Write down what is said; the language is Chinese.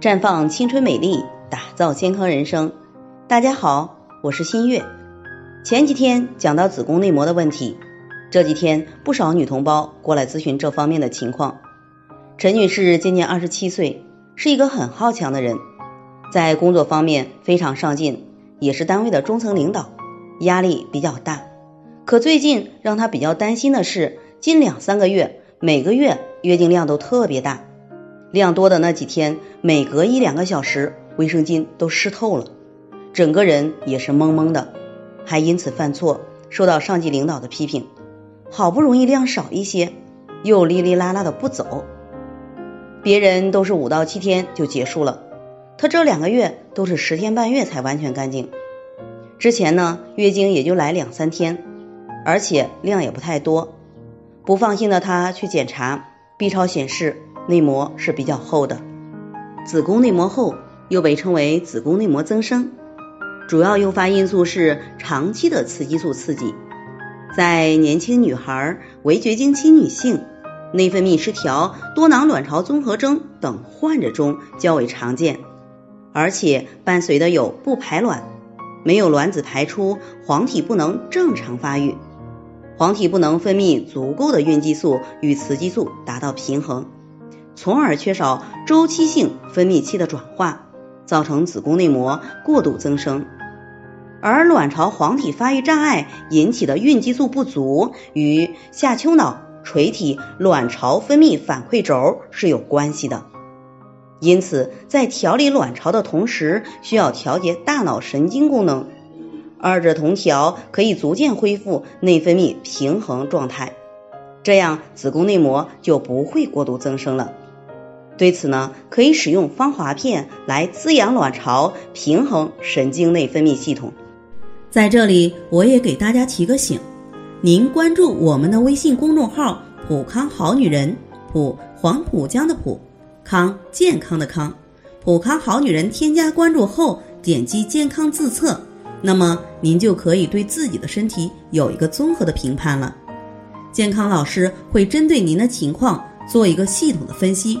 绽放青春美丽，打造健康人生。大家好，我是新月。前几天讲到子宫内膜的问题，这几天不少女同胞过来咨询这方面的情况。陈女士今年二十七岁，是一个很好强的人，在工作方面非常上进，也是单位的中层领导，压力比较大。可最近让她比较担心的是，近两三个月每个月月经量都特别大。量多的那几天，每隔一两个小时，卫生巾都湿透了，整个人也是懵懵的，还因此犯错，受到上级领导的批评。好不容易量少一些，又哩哩啦啦的不走。别人都是五到七天就结束了，他这两个月都是十天半月才完全干净。之前呢，月经也就来两三天，而且量也不太多。不放心的他去检查，B 超显示。内膜是比较厚的，子宫内膜厚又被称为子宫内膜增生，主要诱发因素是长期的雌激素刺激，在年轻女孩、围绝经期女性、内分泌失调、多囊卵巢综合征等患者中较为常见，而且伴随的有不排卵、没有卵子排出、黄体不能正常发育、黄体不能分泌足够的孕激素与雌激素达到平衡。从而缺少周期性分泌器的转化，造成子宫内膜过度增生，而卵巢黄体发育障碍引起的孕激素不足与下丘脑垂体卵巢分泌反馈轴是有关系的。因此，在调理卵巢的同时，需要调节大脑神经功能，二者同调可以逐渐恢复内分泌平衡状态，这样子宫内膜就不会过度增生了。对此呢，可以使用芳华片来滋养卵巢，平衡神经内分泌系统。在这里，我也给大家提个醒：您关注我们的微信公众号“普康好女人”，普黄浦江的浦，康健康的康，普康好女人。添加关注后，点击健康自测，那么您就可以对自己的身体有一个综合的评判了。健康老师会针对您的情况做一个系统的分析。